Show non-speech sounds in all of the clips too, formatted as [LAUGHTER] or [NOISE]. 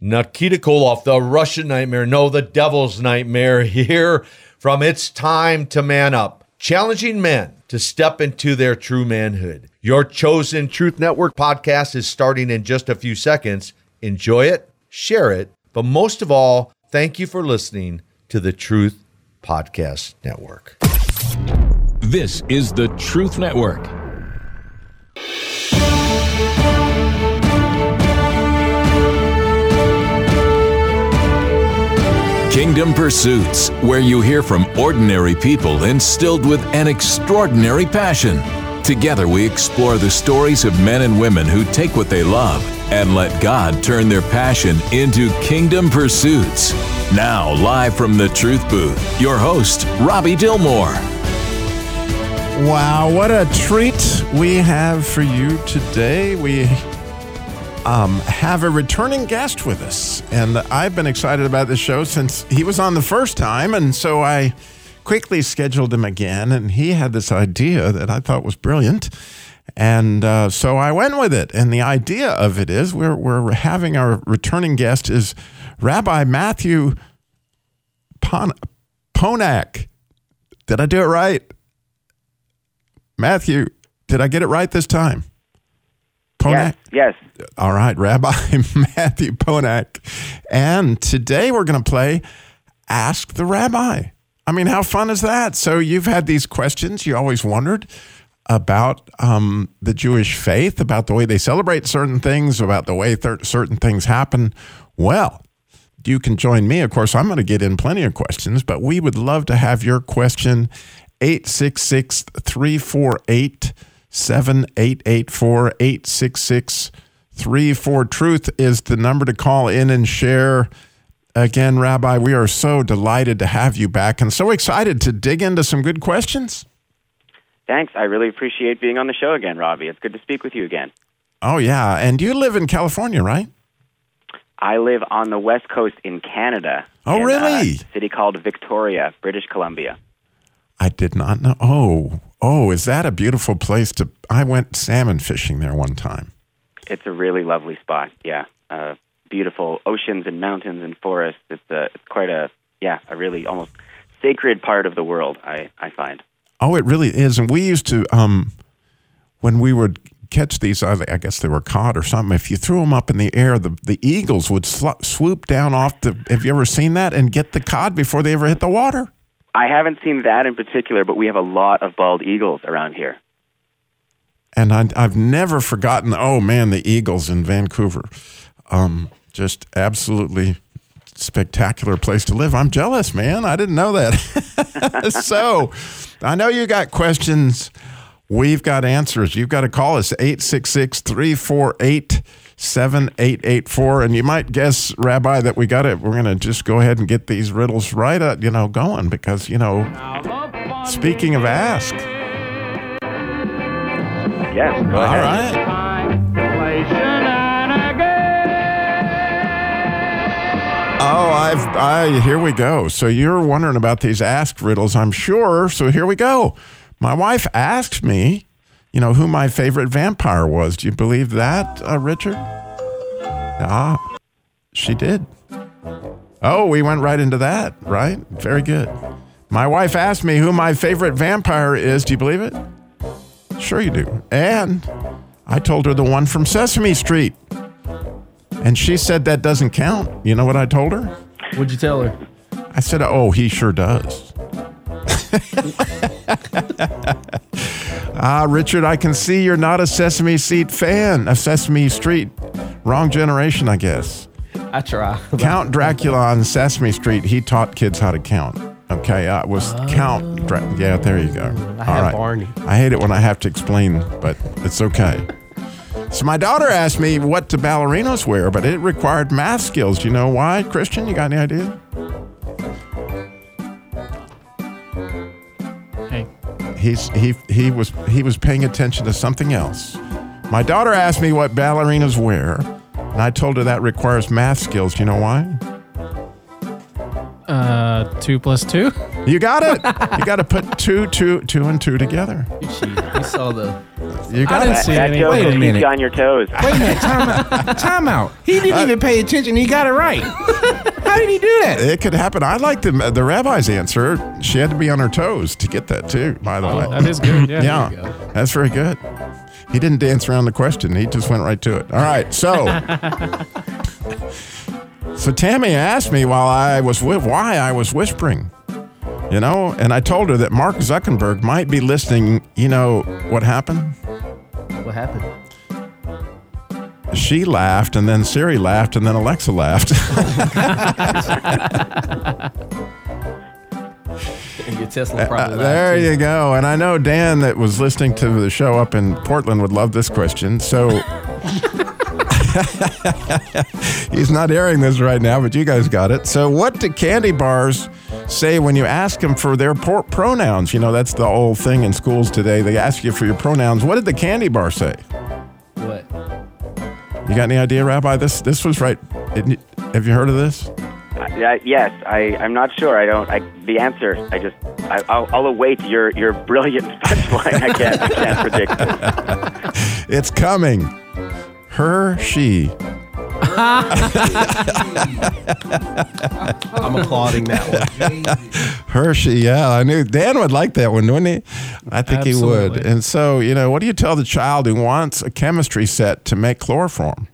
Nikita Koloff, the Russian nightmare, no, the devil's nightmare, [LAUGHS] here from It's Time to Man Up, challenging men to step into their true manhood. Your chosen Truth Network podcast is starting in just a few seconds. Enjoy it, share it, but most of all, thank you for listening to the Truth Podcast Network. This is the Truth Network. Kingdom Pursuits, where you hear from ordinary people instilled with an extraordinary passion. Together, we explore the stories of men and women who take what they love and let God turn their passion into kingdom pursuits. Now, live from the Truth Booth, your host, Robbie Dilmore. Wow, what a treat we have for you today. We um, have a returning guest with us, and I've been excited about this show since he was on the first time, and so I quickly scheduled him again, and he had this idea that I thought was brilliant. And uh, so I went with it. And the idea of it is we're, we're having our returning guest is Rabbi Matthew Pon- Ponak. Did I do it right? Matthew, did I get it right this time? Ponak? Yes, yes. All right, Rabbi [LAUGHS] Matthew Ponak. And today we're going to play Ask the Rabbi. I mean, how fun is that? So you've had these questions you always wondered about um, the Jewish faith, about the way they celebrate certain things, about the way th- certain things happen. Well, you can join me. Of course, I'm going to get in plenty of questions, but we would love to have your question 866 348 7884 866 34 Truth is the number to call in and share. Again, Rabbi, we are so delighted to have you back and so excited to dig into some good questions. Thanks. I really appreciate being on the show again, Robbie. It's good to speak with you again. Oh, yeah. And you live in California, right? I live on the West Coast in Canada. Oh, in uh, really? A city called Victoria, British Columbia. I did not know. Oh, oh, is that a beautiful place to? I went salmon fishing there one time. It's a really lovely spot. Yeah, uh, beautiful oceans and mountains and forests. It's a, it's quite a yeah, a really almost sacred part of the world. I I find. Oh, it really is. And we used to, um, when we would catch these, I guess they were caught or something. If you threw them up in the air, the, the eagles would sl- swoop down off the. Have you ever seen that and get the cod before they ever hit the water? I haven't seen that in particular, but we have a lot of bald eagles around here. And I, have never forgotten. Oh man, the eagles in Vancouver, um, just absolutely spectacular place to live. I'm jealous, man. I didn't know that. [LAUGHS] so, I know you got questions. We've got answers. You've got to call us 866 348 7884. And you might guess, Rabbi, that we got it. We're going to just go ahead and get these riddles right, up, you know, going because, you know, speaking of ask. Yes. All right. Oh, I've I here we go. So you're wondering about these ask riddles, I'm sure. So here we go. My wife asked me, you know, who my favorite vampire was. Do you believe that, uh, Richard? Ah, she did. Oh, we went right into that, right? Very good. My wife asked me who my favorite vampire is. Do you believe it? Sure, you do. And I told her the one from Sesame Street. And she said that doesn't count. You know what I told her? What'd you tell her? I said, oh, he sure does. [LAUGHS] ah, Richard, I can see you're not a Sesame Street fan, a Sesame Street. Wrong generation, I guess. I try. [LAUGHS] Count Dracula on Sesame Street, he taught kids how to count. Okay, uh, was uh, Count. Dra- yeah, there you go. I All right. Barney. I hate it when I have to explain, but it's okay. So my daughter asked me what do ballerinos wear, but it required math skills. Do you know why, Christian? You got any idea? He's he he was he was paying attention to something else. My daughter asked me what ballerinas wear, and I told her that requires math skills. Do you know why? Uh, two plus two. You got it. You got to put two, two, two, and two together. You cheated. You saw the. You I got didn't it. see that any. joke Wait will a minute. on your toes. Wait a minute. Time out. Time out. He didn't even pay attention. He got it right. [LAUGHS] How did he do that? It could happen. I like the the rabbi's answer. She had to be on her toes to get that too. By the oh, way, That is good. Yeah. yeah, that's very good. He didn't dance around the question. He just went right to it. All right, so [LAUGHS] so Tammy asked me while I was with why I was whispering, you know, and I told her that Mark Zuckerberg might be listening. You know what happened? What happened? She laughed, and then Siri laughed, and then Alexa laughed. [LAUGHS] Uh, probably laughed, there too. you go. And I know Dan that was listening to the show up in Portland would love this question. So [LAUGHS] he's not airing this right now, but you guys got it. So what do candy bars say when you ask them for their por- pronouns? You know, that's the old thing in schools today. They ask you for your pronouns. What did the candy bar say? What? You got any idea, Rabbi? This this was right. It- have you heard of this? Uh, yes, I, I'm not sure. I don't. I, the answer. I just. I, I'll, I'll await your, your brilliant [LAUGHS] punchline. I can't. I can't predict. [LAUGHS] It's coming. Her, she. [LAUGHS] I'm applauding that one. Hershey, yeah, I knew Dan would like that one, wouldn't he? I think he would. And so, you know, what do you tell the child who wants a chemistry set to make chloroform?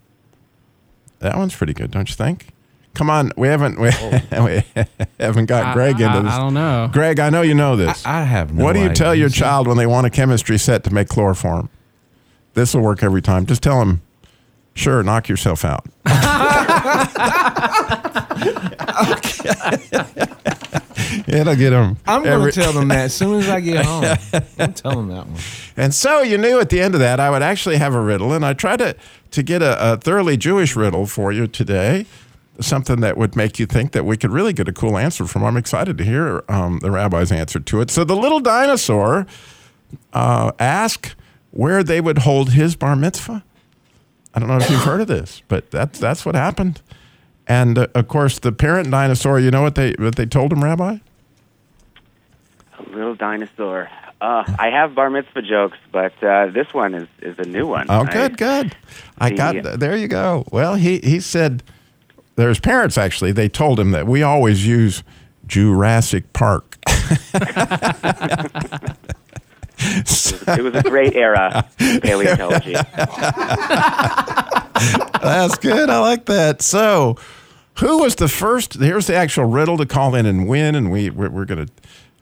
That one's pretty good, don't you think? Come on, we haven't we, oh. [LAUGHS] we haven't got I- Greg into this. I don't know. Greg, I know you know this. I have no what do you tell your child when they want a chemistry set to make chloroform? This will work every time. Just tell them, sure, knock yourself out. [LAUGHS] It'll get them. I'm going to tell them that as soon as I get [LAUGHS] home. I'm telling them that one. And so you knew at the end of that, I would actually have a riddle, and I tried to to get a, a thoroughly Jewish riddle for you today, something that would make you think that we could really get a cool answer from. I'm excited to hear um, the rabbi's answer to it. So the little dinosaur uh, asked where they would hold his bar mitzvah. I don't know if you've heard of this, but that's that's what happened. And uh, of course, the parent dinosaur. You know what they what they told him, Rabbi? A little dinosaur. Uh, I have bar mitzvah jokes, but uh, this one is, is a new one. Oh, I- good, good. I The- got there. You go. Well, he he said there's parents actually. They told him that we always use Jurassic Park. [LAUGHS] [LAUGHS] It was a great era in [LAUGHS] paleontology. That's good. I like that. So, who was the first? Here's the actual riddle to call in and win, and we we're, we're going to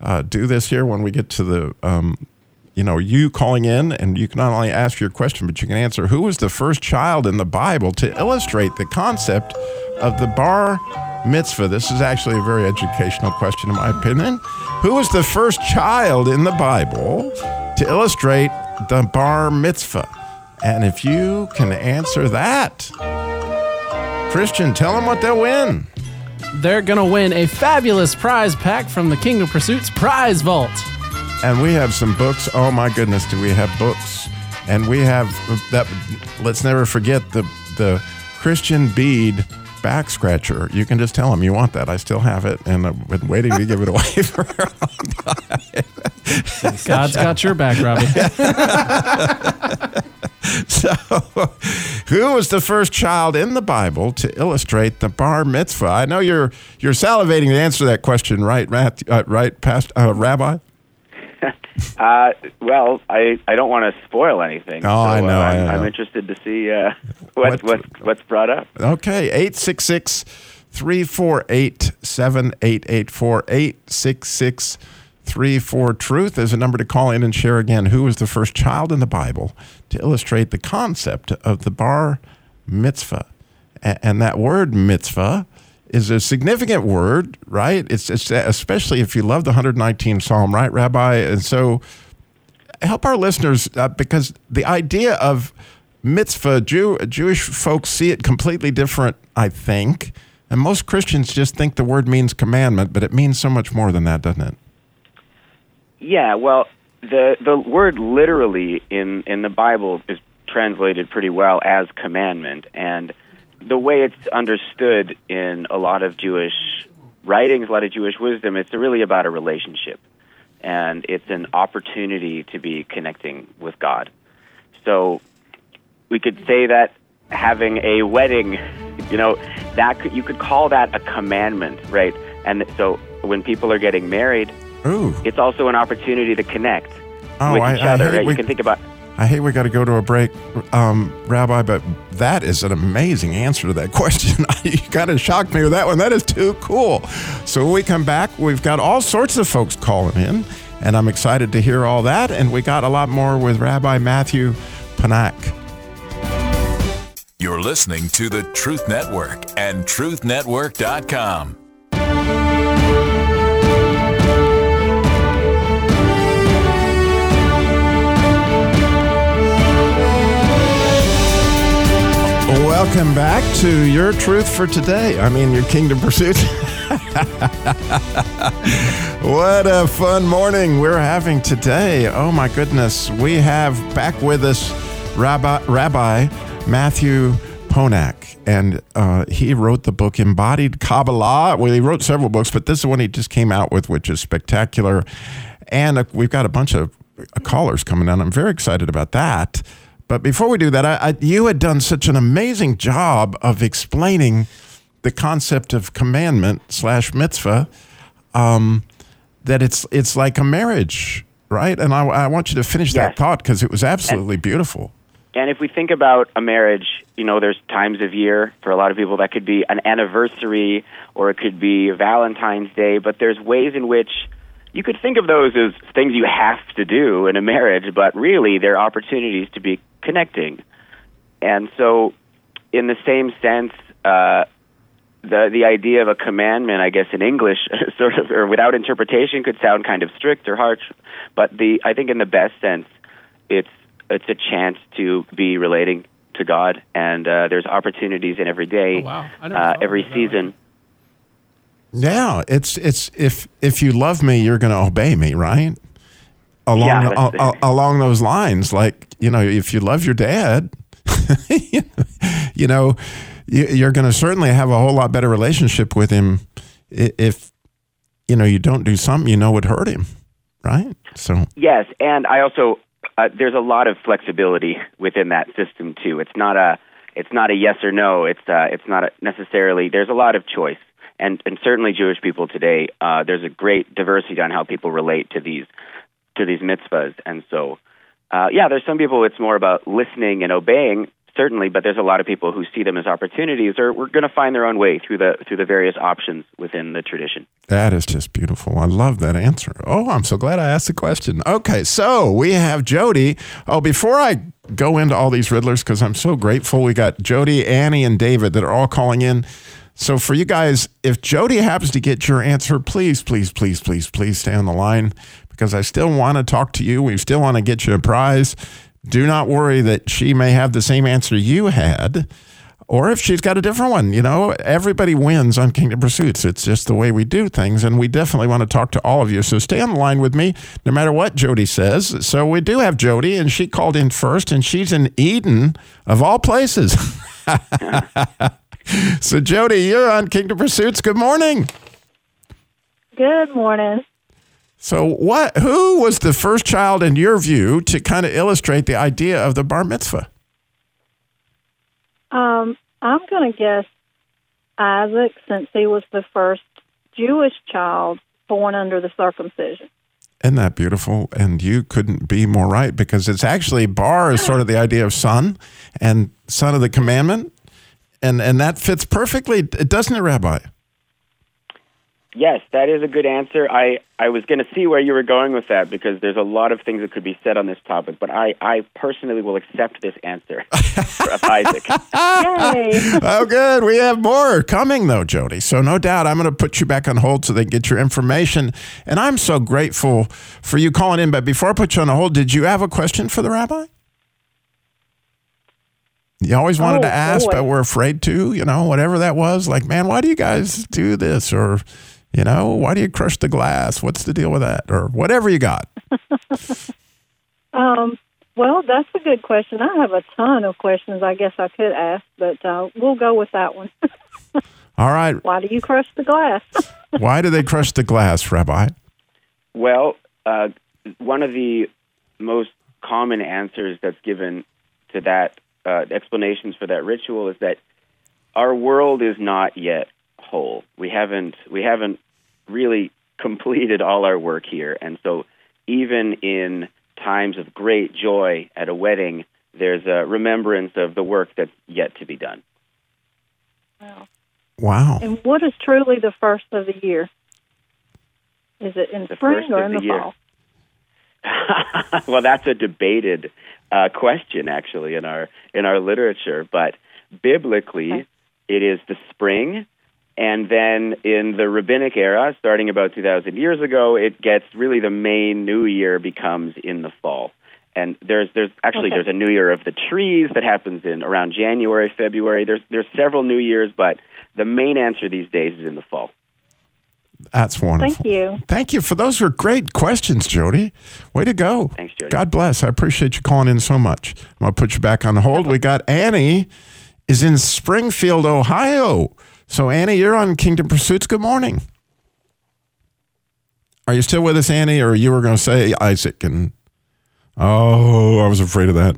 uh, do this here when we get to the. Um, you know, you calling in, and you can not only ask your question, but you can answer who was the first child in the Bible to illustrate the concept of the bar mitzvah. This is actually a very educational question, in my opinion. Who was the first child in the Bible to illustrate the bar mitzvah? And if you can answer that, Christian, tell them what they'll win. They're going to win a fabulous prize pack from the Kingdom Pursuits Prize Vault. And we have some books. Oh my goodness, do we have books? And we have that. Let's never forget the the Christian bead back scratcher. You can just tell them you want that. I still have it, and I've been waiting to give it away [LAUGHS] for a long time. God's got your back, Robbie. [LAUGHS] So, who was the first child in the Bible to illustrate the bar mitzvah? I know you're you're salivating to answer that question, right, Matt? Uh, right, past uh, Rabbi. [LAUGHS] Uh, well, I, I don't want to spoil anything. Oh, so, I know, Uh, I I'm, know. I'm interested to see uh, [LAUGHS] what, What- what, what's brought up. Okay, 866 348 7884. 866 34 Truth is a number to call in and share again. Who was the first child in the Bible to illustrate the concept of the bar mitzvah? And that word mitzvah is a significant word, right? It's, it's especially if you love the 119th Psalm, right, Rabbi? And so help our listeners uh, because the idea of mitzvah, Jew, Jewish folks see it completely different, I think. And most Christians just think the word means commandment, but it means so much more than that, doesn't it? Yeah, well, the the word literally in in the Bible is translated pretty well as commandment, and the way it's understood in a lot of Jewish writings, a lot of Jewish wisdom, it's really about a relationship, and it's an opportunity to be connecting with God. So we could say that having a wedding, you know, that could, you could call that a commandment, right? And so when people are getting married, Ooh. it's also an opportunity to connect Oh, with I- each other. right? we- You can think about I hate we got to go to a break, um, Rabbi, but that is an amazing answer to that [LAUGHS] question. [LAUGHS] you kind of shocked me with that one. That is too cool. So when we come back, we've got all sorts of folks calling in, and I'm excited to hear all that. And we got a lot more with Rabbi Matthew Panak. You're listening to the Truth Network and truthnetwork.com. Welcome back to Your Truth for Today. I mean, your Kingdom Pursuit. [LAUGHS] what a fun morning we're having today. Oh, my goodness. We have back with us Rabbi, Rabbi Matthew Ponak, and uh, he wrote the book Embodied Kabbalah. Well, he wrote several books, but this is one he just came out with, which is spectacular. And uh, we've got a bunch of uh, callers coming on. I'm very excited about that. But before we do that, I, I, you had done such an amazing job of explaining the concept of commandment slash mitzvah um, that it's it's like a marriage, right? And I, I want you to finish that thought because it was absolutely beautiful. And if we think about a marriage, you know, there's times of year for a lot of people that could be an anniversary or it could be Valentine's Day, but there's ways in which you could think of those as things you have to do in a marriage, but really they're opportunities to be connecting. And so, in the same sense, uh, the the idea of a commandment, I guess in English, [LAUGHS] sort of or without interpretation, could sound kind of strict or harsh. But the I think in the best sense, it's it's a chance to be relating to God, and uh, there's opportunities in every day, Oh, wow. Uh, every about it that way. season. Yeah, it's it's if if you love me, you're going to obey me, right? Along Yeah, a- a- along those lines, like you know, if you love your dad, [LAUGHS] you know, you, you're going to certainly have a whole lot better relationship with him if you know you don't do something you know would hurt him, right? So Yes, and I also uh, there's a lot of flexibility within that system too. It's not a it's not a yes or no. It's uh, it's not a necessarily. There's a lot of choice, and and certainly Jewish people today. Uh, there's a great diversity on how people relate to these to these mitzvahs, and so uh, yeah, there's some people it's more about listening and obeying. Certainly, but there's a lot of people who see them as opportunities, or we're going to find their own way through the through the various options within the tradition. That is just beautiful. I love that answer. Oh, I'm so glad I asked the question. Okay, so we have Jody. Oh, before I go into all these riddlers, because I'm so grateful, we got Jody, Annie, and David that are all calling in. So for you guys, if Jody happens to get your answer, please, please, please, please, please stay on the line because I still want to talk to you. We still want to get you a prize. Do not worry that she may have the same answer you had or if she's got a different one. You know, everybody wins on Kingdom Pursuits. It's just the way we do things, and we definitely want to talk to all of you. So stay on the line with me, no matter what Jody says. So we do have Jody, and she called in first, and she's in Eden, of all places. [LAUGHS] so Jody, you're on Kingdom Pursuits. Good morning. Good morning. So what? Who was the first child, in your view, to kind of illustrate the idea of the bar mitzvah? Um, I'm going to guess Isaac, since he was the first Jewish child born under the circumcision. Isn't that beautiful? And you couldn't be more right because it's actually bar is sort of the idea of son and son of the commandment. And and that fits perfectly, doesn't it, Rabbi? Yes, that is a good answer. I, I was going to see where you were going with that because there's a lot of things that could be said on this topic, but I, I personally will accept this answer [LAUGHS] of Isaac. Yay! oh, good. We have more coming, though, Jody. So, no doubt, I'm going to put you back on hold so they can get your information. And I'm so grateful for you calling in. But before I put you on hold, did you have a question for the rabbi? You always wanted Oh, to ask, boy. but we're afraid to, you know, whatever that was. Like, man, why do you guys do this? Or, you know, why do you crush the glass? What's the deal with that? Or whatever you got. [LAUGHS] um, well, that's a good question. I have a ton of questions I guess I could ask, but uh, we'll go with that one. [LAUGHS] All right. Why do you crush the glass? [LAUGHS] Why do they crush the glass, Rabbi? Well, uh, one of the most common answers that's given to that uh, explanations for that ritual is that our world is not yet whole. We haven't we haven't really completed all our work here, and so even in times of great joy at a wedding, there's a remembrance of the work that's yet to be done. Wow. Wow. And what is truly the first of the year? Is it in The spring first or in the the fall? [LAUGHS] well, that's a debated uh, question, actually, in our in our literature. But biblically, Okay. it is the spring, and then in the rabbinic era, starting about two thousand years ago, it gets really the main New Year becomes in the fall. And there's there's actually Okay. there's a New Year of the trees that happens in around January, February. There's there's several New Years, but the main answer these days is in the fall. That's wonderful. Thank you. Thank you for those were great questions, Jody. Way to go. Thanks, Jody. God bless. I appreciate you calling in so much. I'm gonna put you back on hold. We got Annie is in Springfield, Ohio. So Annie, you're on Kingdom Pursuits. Good morning. Are you still with us, Annie, or you were going to say Isaac? And oh, I was afraid of that.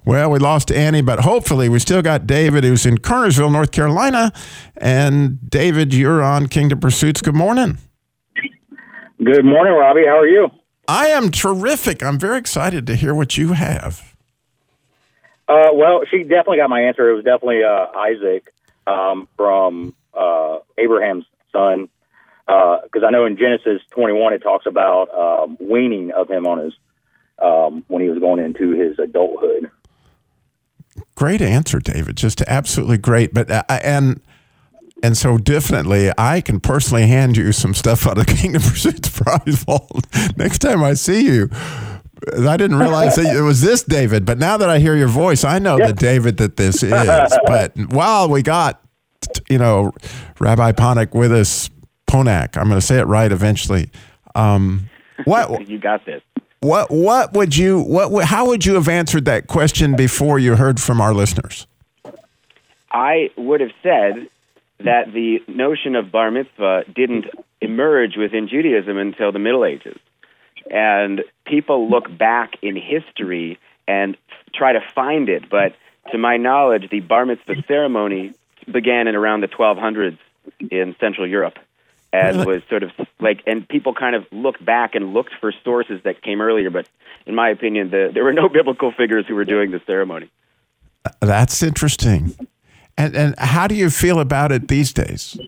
[LAUGHS] well, we lost Annie, but hopefully we still got David, who's in Kernersville, North Carolina. And David, you're on Kingdom Pursuits. Good morning. Good morning, Robbie. How are you? I am terrific. I'm very excited to hear what you have. Uh, well, she definitely got my answer. It was definitely uh, Isaac um, from uh, Abraham's son, because I know in Genesis 21 it talks about um, weaning of him on his um, when he was going into his adulthood. Great answer, David. Just absolutely great. But uh, and and so definitely, I can personally hand you some stuff out of Kingdom [LAUGHS] Pursuits prize vault [LAUGHS] next time I see you. I didn't realize that it was this David, but now that I hear your voice, I know the David that this [LAUGHS] is. But while we got, you know, Rabbi Ponik with us, Ponak, I'm going to say it right eventually. Um, what [LAUGHS] You got this. what what would you what how would you have answered that question before you heard from our listeners? I would have said that the notion of bar mitzvah didn't emerge within Judaism until the Middle Ages. And people look back in history and try to find it, but to my knowledge, the bar mitzvah ceremony began in around the 1200s in Central Europe and [LAUGHS] was sort of like, and people kind of looked back and looked for sources that came earlier, but in my opinion, the, there were no [LAUGHS] biblical figures who were doing the ceremony. That's interesting. And and how do you feel about it these days?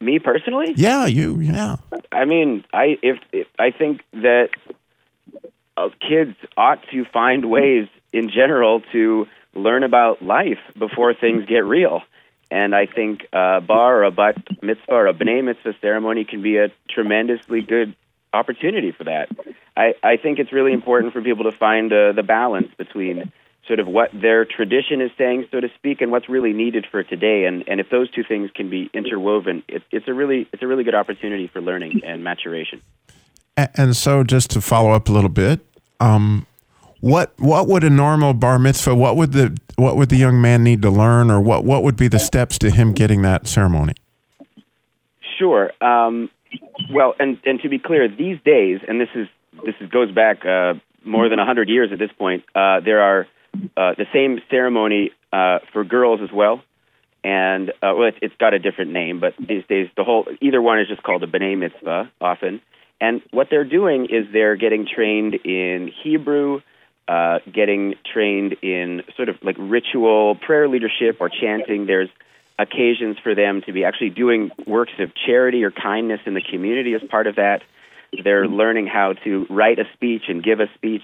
Me personally? Yeah, you yeah. I mean, I if, if I think that uh, kids ought to find ways in general to learn about life before things get real. And I think uh, bar or a bat mitzvah or a b'nai mitzvah ceremony can be a tremendously good opportunity for that. I, I think it's really important for people to find uh, the balance between sort of what their tradition is saying, so to speak, and what's really needed for today. And, and if those two things can be interwoven, it, it's a really it's a really good opportunity for learning and maturation. And so just to follow up a little bit, um, what what would a normal bar mitzvah? What would the what would the young man need to learn, or what what would be the steps to him getting that ceremony? Sure. Um, well, and and to be clear, these days, and this is this is, goes back uh, more than hundred years at this point. Uh, there are uh, the same ceremony uh, for girls as well, and uh, well, it's, it's got a different name, but these days the whole either one is just called a b'nai mitzvah often. And what they're doing is they're getting trained in Hebrew, uh, getting trained in sort of like ritual prayer leadership or chanting. There's occasions for them to be actually doing works of charity or kindness in the community as part of that. They're learning how to write a speech and give a speech.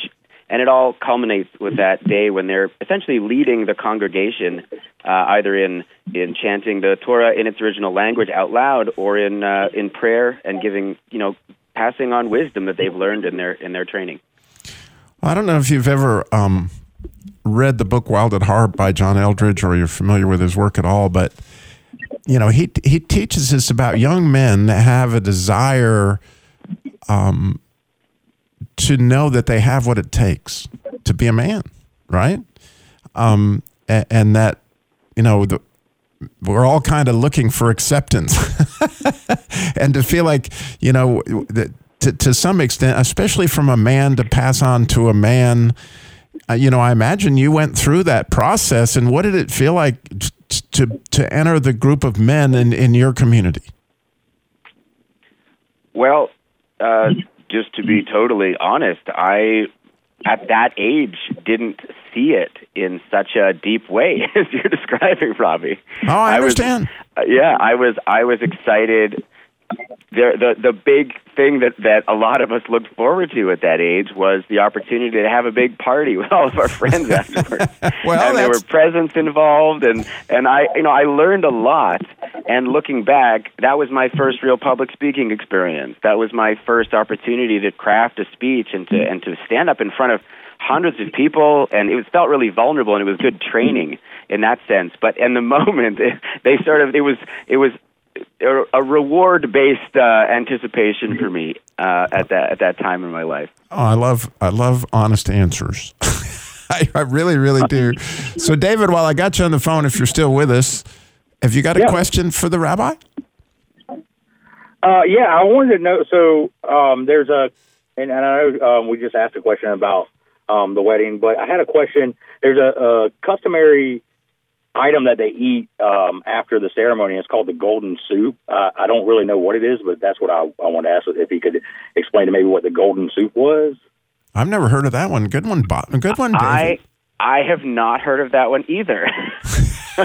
And it all culminates with that day when they're essentially leading the congregation, uh, either in, in chanting the Torah in its original language out loud or in, uh, in prayer and giving, you know, passing on wisdom that they've learned in their, in their training. I don't know if you've ever um, read the book Wild at Heart by John Eldredge, or you're familiar with his work at all, but you know he he teaches us about young men that have a desire um, to know that they have what it takes to be a man, right? Um, and, and that you know the we're all kind of looking for acceptance [LAUGHS] and to feel like you know that to, to some extent especially from a man to pass on to a man uh, you know i imagine you went through that process and what did it feel like t- to to enter the group of men in, in your community Well, uh, just to be totally honest, I at that age didn't see it in such a deep way [LAUGHS] as you're describing, Robbie. oh i was- understand Uh, yeah, I was I was excited. The the the big thing that that a lot of us looked forward to at that age was the opportunity to have a big party with all of our friends [LAUGHS] afterwards. Well, and there were presents involved, and and I you know I learned a lot. And looking back, that was my first real public speaking experience. That was my first opportunity to craft a speech and to and to stand up in front of hundreds of people, and it was felt really vulnerable, and it was good training in that sense. But in the [LAUGHS] moment, they sort of it was it was a, reward based uh, anticipation for me uh, at that at that time in my life. Oh, I love I love honest answers. [LAUGHS] I, I really, really do. So, David, while I got you on the phone, if you're still with us, have you got a Yeah. question for the rabbi? Uh, yeah, I wanted to know. So um, there's a, and, and I know um, we just asked a question about um, the wedding, but I had a question. There's a, a customary item that they eat um, after the ceremony. It's called the golden soup. Uh, I don't really know what it is, but that's what I, I wanted to ask if he could explain to maybe what the golden soup was. I've never heard of that one. Good one, Bob. Good one, David. I I have not heard of that one either. [LAUGHS]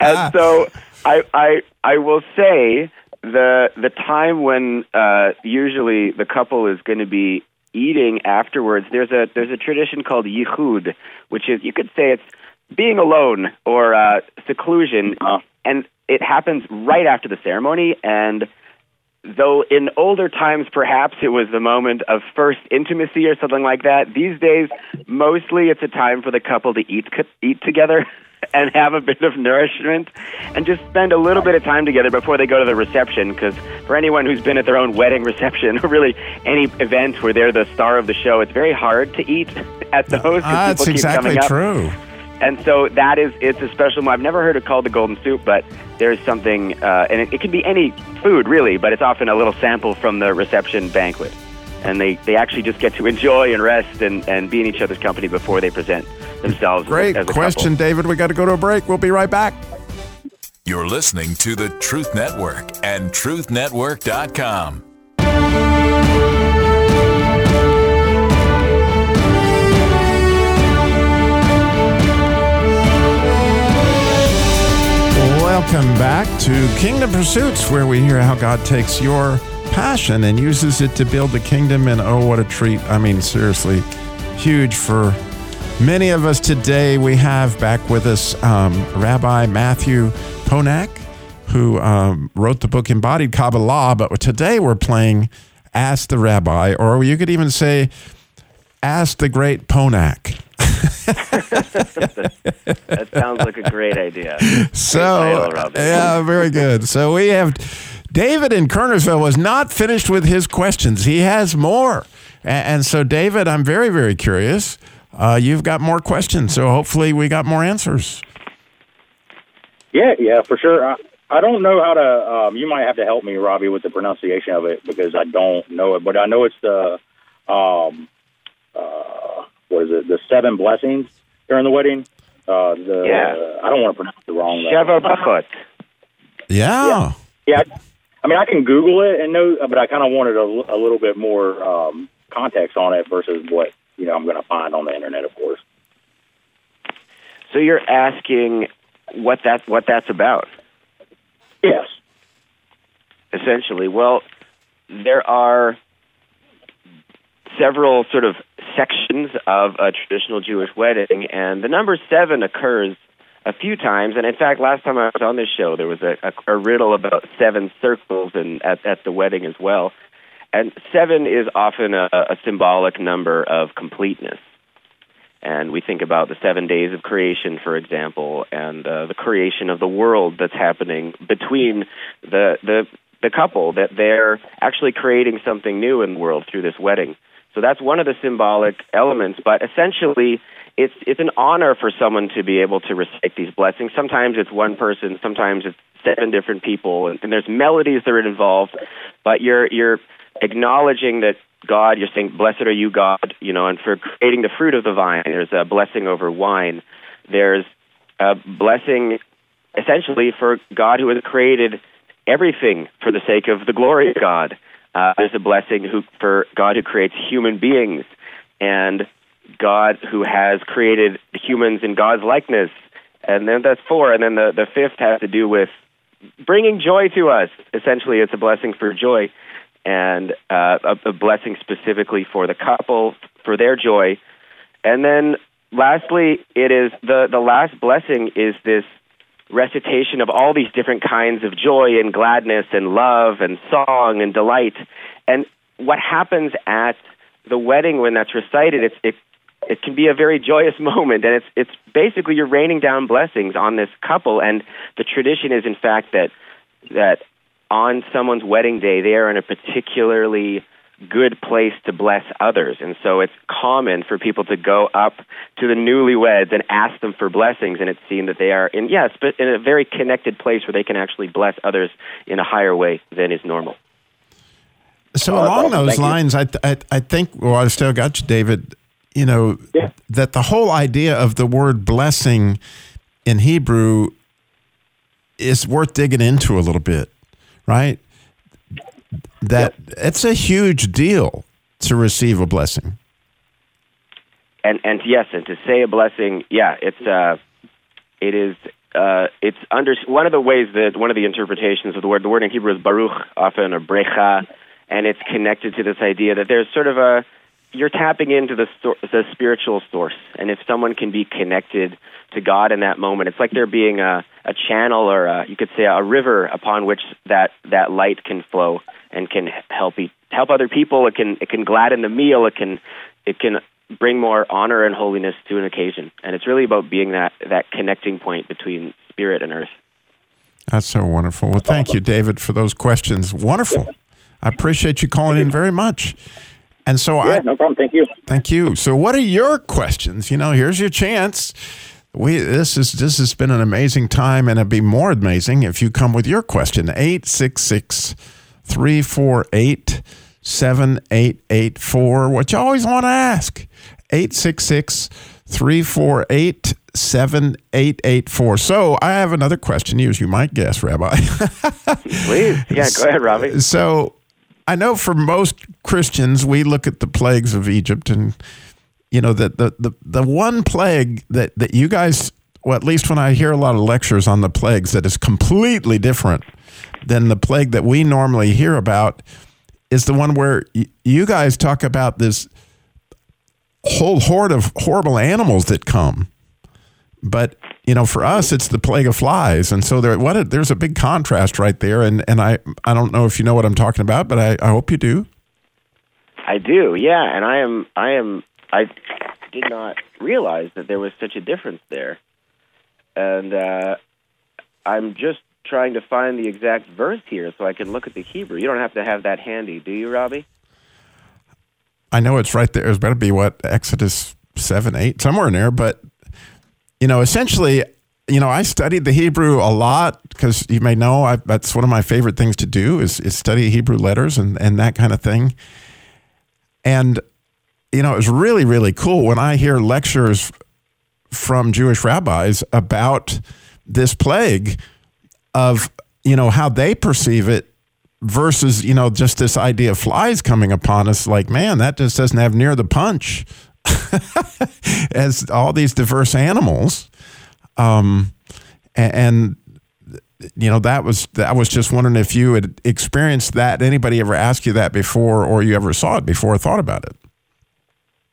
and so I I I will say the the time when uh, usually the couple is going to be eating afterwards. There's a there's a tradition called yichud, which is you could say it's being alone or uh, seclusion, and it happens right after the ceremony and though in older times perhaps it was the moment of first intimacy or something like that these days mostly it's a time for the couple to eat eat together [LAUGHS] and have a bit of nourishment and just spend a little bit of time together before they go to the reception because for anyone who's been at their own wedding [LAUGHS] reception or really any event where they're the star of the show it's very hard to eat [LAUGHS] at those. Ah, That's exactly coming up. True. And so that is it's a special. I've never heard it called the golden soup, but there's something, uh, and it, it can be any food really, but it's often a little sample from the reception banquet, and they they actually just get to enjoy and rest and and be in each other's company before they present themselves. Great as a question, couple. David. We got to go to a break. We'll be right back. You're listening to the Truth Network and truthnetwork.com. Welcome back to Kingdom Pursuits, where we hear how God takes your passion and uses it to build the kingdom. And oh, what a treat! I mean, seriously, huge for many of us today. We have back with us um, Rabbi Matthew Ponak, who um, wrote the book Embodied Kabbalah. But today we're playing Ask the Rabbi, or you could even say Ask the Great Ponak. [LAUGHS] That sounds like a great idea. So, title, yeah, very good. So we have David in Kernersville was not finished with his questions. He has more. A- And, so, David, I'm very, very curious. Uh, you've got more questions, so hopefully we got more answers. Yeah, yeah, for sure. I, I don't know how to. Um, you might have to help me, Robbie, with the pronunciation of it because I don't know it. But I know it's the um, uh, what is it? The seven blessings during the wedding. Uh, the Yeah. I don't want to pronounce it wrong. though. Sheva Brachot. Yeah. Yeah, I mean I can Google it and know, but I kind of wanted a, a little bit more um, context on it versus what you know I'm going to find on the internet, of course. So you're asking what that what that's about? Yes. essentially? Well, there are several sort of sections of a traditional Jewish wedding, and the number seven occurs a few times. And in fact, last time I was on this show, there was a, a, a riddle about seven circles and at, at the wedding as well. And seven is often a, a symbolic number of completeness. And we think about the seven days of creation, for example, and uh, the creation of the world that's happening between the, the the couple that they're actually creating something new in the world through this wedding. So that's one of the symbolic elements. But essentially, it's it's an honor for someone to be able to recite these blessings. Sometimes it's one person, sometimes it's seven different people, and, and there's melodies that are involved. But you're you're acknowledging that God, you're saying, "Blessed are you, God," you know, and for creating the fruit of the vine. There's a blessing over wine. There's a blessing, essentially, for God who has created everything for the sake of the glory of God. Uh, there's a blessing who, for God who creates human beings, and God who has created humans in God's likeness. And then that's four. And then the, the fifth has to do with bringing joy to us. Essentially, it's a blessing for joy and uh, a, a blessing specifically for the couple, for their joy. And then lastly, it is the, the last blessing is this recitation of all these different kinds of joy and gladness and love and song and delight. And what happens at the wedding when that's recited, it's, it it can be a very joyous [LAUGHS] moment and it's it's basically you're raining down blessings on this couple and the tradition is in fact that that on someone's wedding day they are in a particularly good place to bless others and so it's common for people to go up to the newlyweds and ask them for blessings and it's seen that they are in yes but in a very connected place where they can actually bless others in a higher way than is normal So Oh, along those lines, I, I I think well, I've still got you, David. You know Yeah. that the whole idea of the word blessing in Hebrew is worth digging into a little bit, right? That it's a huge deal to receive a blessing. and and yes, and to say a blessing, yeah, it's uh, it is uh, it's under one of the ways that one of the interpretations of the word the word in Hebrew is baruch often or bracha, and it's connected to this idea that there's sort of a you're tapping into the stor- the spiritual source, and if someone can be connected to God in that moment, it's like there being a a channel or a, you could say a river upon which that that light can flow and can help e- help other people. It can it can gladden the meal. It can it can bring more honor and holiness to an occasion. And it's really about being that that connecting point between spirit and earth. That's so wonderful. Well, thank you, David, for those questions. Wonderful. I appreciate you calling in very much. And so Yeah, I no problem. Thank you. Thank you. So, what are your questions? You know, here's your chance. We this is this has been an amazing time, and it'd be more amazing if you come with your question. 866 348 7884. What you always want to ask. 866 348 7884. So, I have another question, as you might guess, Rabbi. [LAUGHS] Please, yeah, go ahead, Robbie. So I know for most Christians, we look at the plagues of Egypt and you know that the, the the one plague that that you guys well at least when I hear a lot of lectures on the plagues that is completely different than the plague that we normally hear about is the one where y- you guys talk about this whole horde of horrible animals that come. But you know for us it's the plague of flies. And so there what a, there's a big contrast right there. And and I I don't know if you know what I'm talking about but I, I hope you do. I do, yeah, and I am I am I did not realize that there was such a difference there. And uh, I'm just trying to find the exact verse here so I can look at the Hebrew. You don't have to have that handy, do you, Robbie? I know it's right there. It's better to be what Exodus seven, eight, somewhere in there. But you know, essentially, you know, I studied the Hebrew a lot because you may know I, that's one of my favorite things to do is, is study Hebrew letters and and that kind of thing. And you know, it was really really cool when I hear lectures from Jewish rabbis about this plague of you know how they perceive it versus you know just this idea of flies coming upon us like man that just doesn't have near the punch [LAUGHS] as all these diverse animals um a- and, you know that was i was just wondering if you had experienced that anybody ever asked you that before or you ever saw it before or thought about it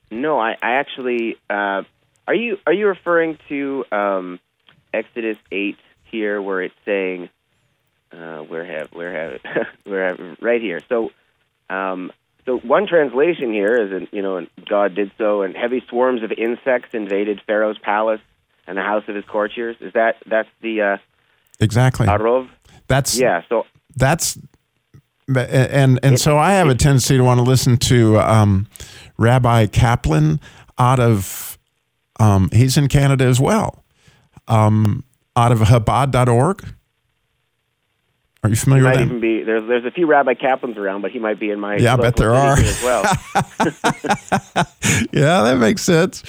No, I, I actually. Uh, are you are you referring to um, Exodus eight here, where it's saying, uh, where have where have it, [LAUGHS] where have right here? So, um, so one translation here is, in, you know, and God did so, and heavy swarms of insects invaded Pharaoh's palace and the house of his courtiers. Is that that's the uh, exactly Arov? that's Yeah. So that's and and so I have a tendency to want to listen to um, Rabbi Kaplan out of Um, he's in Canada as well, um, out of Chabad.org. Are you familiar might with even them? be there's there's a few Rabbi Kaplans around, but he might be in my Yeah, I bet there are. as well. [LAUGHS] Yeah, that makes sense.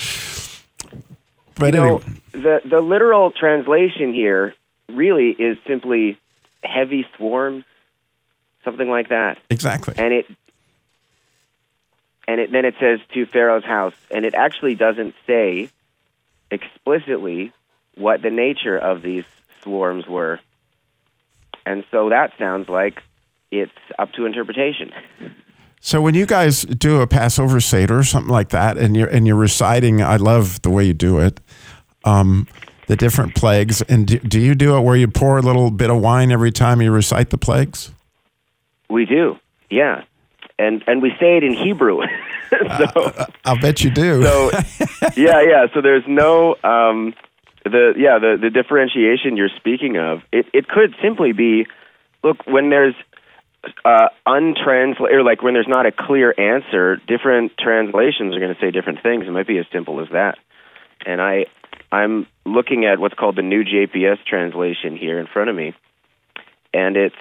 But you know, anyway, the the literal translation here really is simply heavy swarms, something like that, exactly. and it and it then it says to Pharaoh's house, and it actually doesn't say explicitly what the nature of these swarms were, and so that sounds like it's up to interpretation. So when you guys do a Passover Seder or something like that, and you're and you're reciting, I love the way you do it, um, the different plagues. And do, do you do it where you pour a little bit of wine every time you recite the plagues? We do, yeah, and and we say it in Hebrew. [LAUGHS] so, [LAUGHS] I'll bet you do. so [LAUGHS] yeah, yeah. So there's no um, the yeah the the differentiation you're speaking of. It it could simply be, look when there's uh, untranslate or like when there's not a clear answer, different translations are going to say different things. It might be as simple as that. And I I'm looking at what's called the new JPS translation here in front of me, and it's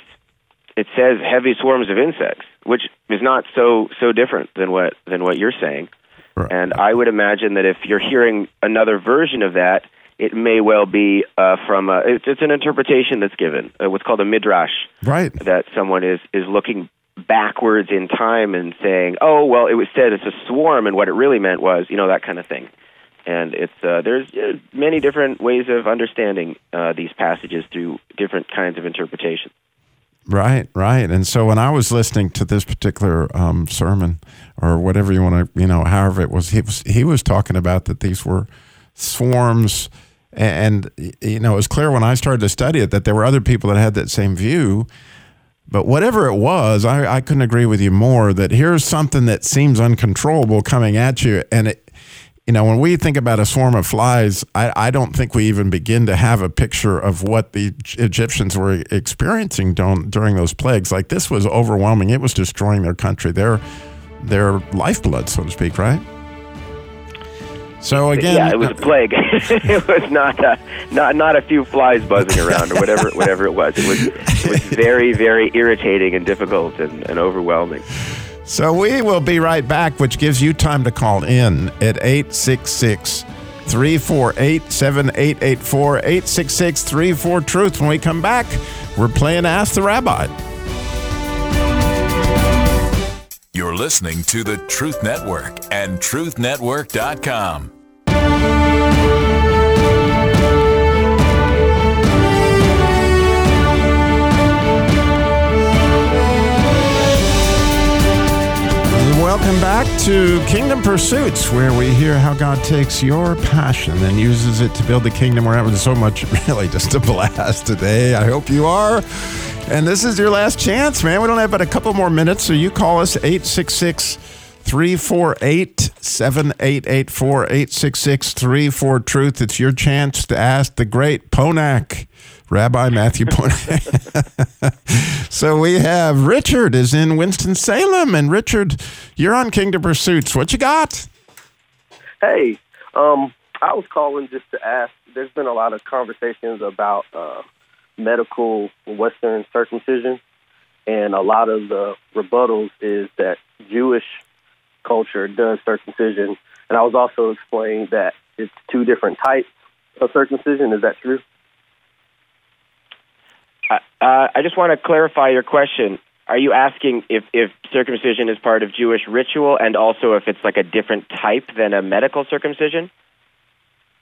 it says heavy swarms of insects, which is not so so different than what than what you're saying. Right. And I would imagine that if you're hearing another version of that, it may well be uh, from a, it's, it's an interpretation that's given, uh, what's called a midrash, right. that someone is is looking backwards in time and saying, "Oh, well, it was said it's a swarm, and what it really meant was, you know, that kind of thing." And it's uh, there's uh, many different ways of understanding uh, these passages through different kinds of interpretations. Right, right. And so when I was listening to this particular um, sermon, or whatever you want to, you know, however it was, he was he was talking about that these were swarms, and you know, it was clear when I started to study it that there were other people that had that same view. But whatever it was, I, I couldn't agree with you more. That here's something that seems uncontrollable coming at you, and it, you know, when we think about a swarm of flies, I, I don't think we even begin to have a picture of what the Egyptians were experiencing don- during those plagues. Like this was overwhelming; it was destroying their country, their their lifeblood, so to speak. Right. So again, yeah, it was a uh, plague. [LAUGHS] it was not a, not not a few flies buzzing around or whatever whatever it was. It was it was [LAUGHS] very very irritating and difficult and, and overwhelming. So we will be right back, which gives you time to call in at 866 348 7884 866 34 Truth. When we come back, we're playing Ask the Rabbi. You're listening to the Truth Network and truthnetwork.com. Welcome back to Kingdom Pursuits, where we hear how God takes your passion and uses it to build the kingdom. We're having so much, [LAUGHS] really, just a blast today. I hope you are. And this is your last chance, man. We don't have but a couple more minutes, so you call us 866 348 7884 866 34 Truth. It's your chance to ask the great Ponak. Rabbi Matthew Ponak. [LAUGHS] so we have Richard is in Winston-Salem. And Richard, you're on Kingdom Pursuits. What you got? Hey, um, I was calling just to ask. There's been a lot of conversations about uh, medical Western circumcision, and a lot of the rebuttals is that Jewish culture does circumcision. And I was also explaining that it's two different types of circumcision. Is that true? Uh, I just want to clarify your question. Are you asking if, if circumcision is part of Jewish ritual and also if it's like a different type than a medical circumcision?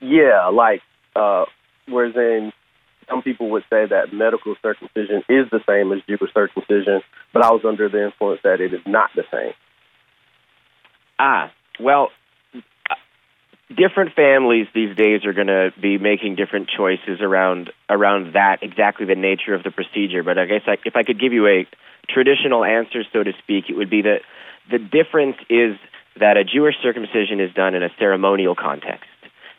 Yeah, like uh, whereas in some people would say that medical circumcision is the same as Jewish circumcision, but I was under the influence that it is not the same. Ah, well, different families these days are going to be making different choices around around that exactly the nature of the procedure. But I guess I, if I could give you a traditional answer, so to speak, it would be that the difference is that a Jewish circumcision is done in a ceremonial context,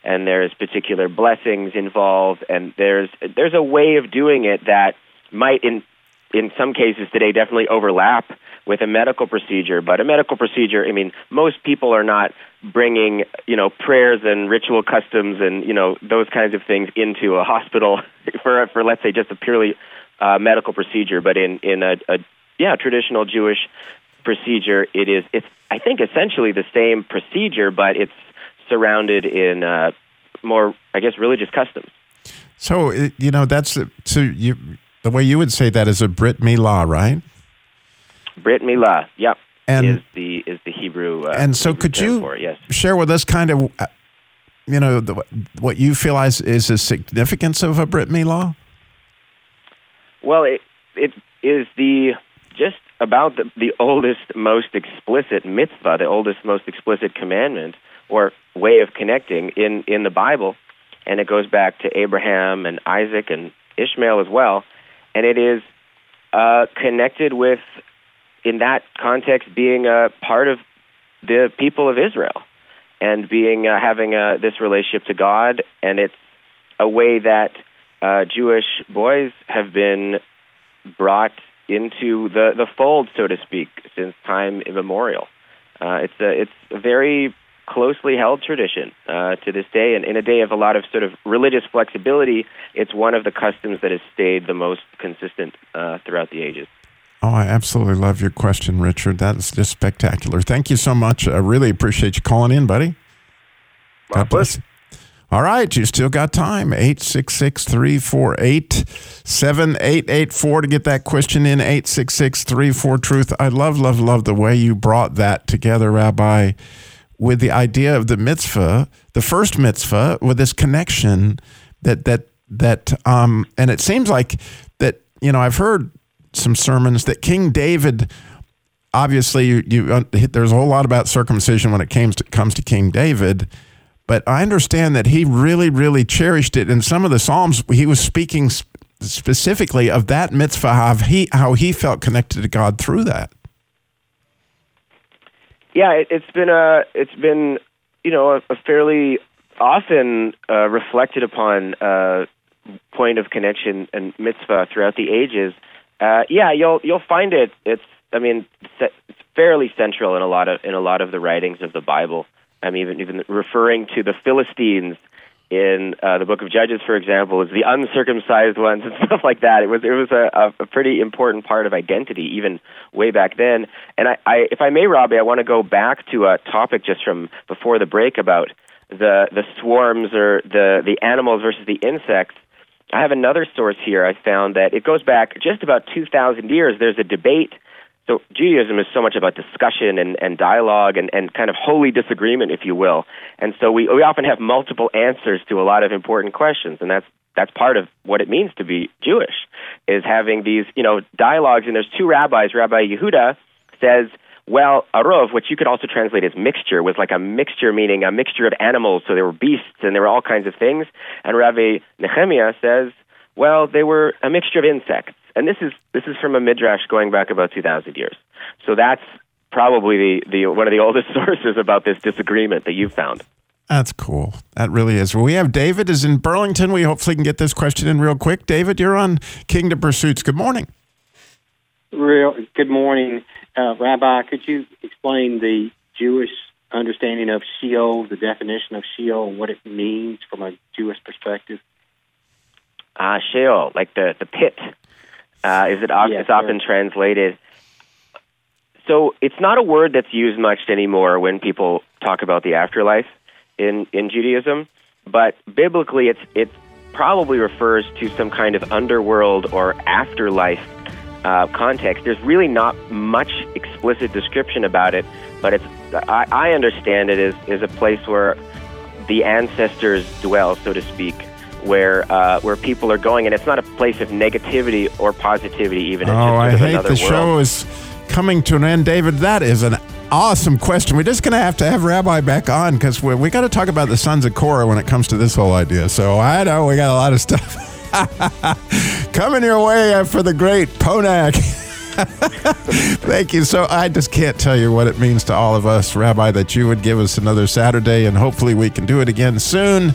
and there's particular blessings involved, and there's there's a way of doing it that might in in some cases today definitely overlap with a medical procedure. But a medical procedure, I mean, most people are not bringing you know prayers and ritual customs and you know those kinds of things into a hospital [LAUGHS] for for let's say just a purely uh, medical procedure. But in in a, a yeah traditional Jewish procedure, it is it's I think essentially the same procedure, but it's surrounded in uh, more I guess religious customs. So you know that's the- so you the way you would say that is a Brit Milah, right? Brit Milah, yep, And- is the is the Hebrew. Uh, and so Hebrew could you it, yes. share with us kind of uh, you know the, what you feel is, is the significance of a Brit Milah? Well, it it is the just about the, the oldest, most explicit mitzvah, the oldest, most explicit commandment or way of connecting in in the Bible, and it goes back to Abraham and Isaac and Ishmael as well, and it is uh, connected with, in that context, being a part of the people of Israel and being uh, having uh, this relationship to God, and it's a way that uh, Jewish boys have been brought into the the fold, so to speak, since time immemorial. Uh, it's a it's a very closely held tradition uh, to this day, and in a day of a lot of sort of religious flexibility, it's one of the customs that has stayed the most consistent uh, throughout the ages. Oh, I absolutely love your question, Richard. That's just spectacular. Thank you so much. I really appreciate you calling in, buddy. God bless. All right, you still got time. 866 348 7884 to get that question in. 866 34 Truth. I love, love, love the way you brought that together, Rabbi, with the idea of the mitzvah, the first mitzvah, with this connection that, that, that, um, and it seems like that, you know, I've heard some sermons that King David obviously you, you uh, there's a whole lot about circumcision when it comes to, comes to King David, but I understand that he really really cherished it. In some of the psalms, he was speaking sp- specifically of that mitzvah, how he how he felt connected to God through that. Yeah, it, it's been a it's been you know a, a fairly often uh, reflected upon uh, point of connection and mitzvah throughout the ages. Uh, yeah, you'll you'll find it. It's I mean it's fairly central in a lot of in a lot of the writings of the Bible. I mean even even referring to the Philistines in uh, the book of Judges, for example, is the uncircumcised ones and [LAUGHS] stuff like that. It was it was a, a, pretty important part of identity even way back then. And I, I if I may, Robbie, I want to go back to a topic just from before the break about the the swarms or the the animals versus the insects. I have another source here. I found that it goes back just about 2,000 years. There's a debate. So Judaism is so much about discussion and, and dialogue and, and kind of holy disagreement, if you will. And so we, we often have multiple answers to a lot of important questions, and that's that's part of what it means to be Jewish, is having these you know dialogues. And there's two rabbis. Rabbi Yehuda says, well, arov, which you could also translate as mixture, was like a mixture, meaning a mixture of animals. So there were beasts and there were all kinds of things. And Rabbi Nehemiah says, well, they were a mixture of insects. And this is this is from a midrash going back about 2,000 years. So that's probably the, the one of the [LAUGHS] oldest sources about this disagreement that you've found. That's cool. That really is. Well, we have David is in Burlington. We hopefully can get this question in real quick. David, you're on Kingdom Pursuits. Good morning. Real good morning, uh, Rabbi. Could you explain the Jewish understanding of Sheol, the definition of Sheol, and what it means from a Jewish perspective? Ah, Sheol, like the the pit. Uh, is it? Yes, it's often translated. So it's not a word that's used much anymore when people talk about the afterlife in in Judaism, but biblically, it's it probably refers to some kind of underworld or afterlife uh, context. There's really not much explicit description about it, but it's I, I understand it as is a place where the ancestors dwell, so to speak, where uh, where people are going, and it's not a place of negativity or positivity. Even it's oh, I hate the world. show is coming to an end, David. That is an awesome question. We're just going to have to have Rabbi back on because we, we got to talk about the sons of Korah when it comes to this whole idea. So I know we got a lot of stuff [LAUGHS] coming your way uh, for the great Ponak. [LAUGHS] Thank you. So I just can't tell you what it means to all of us, Rabbi, that you would give us another Saturday, and hopefully we can do it again soon.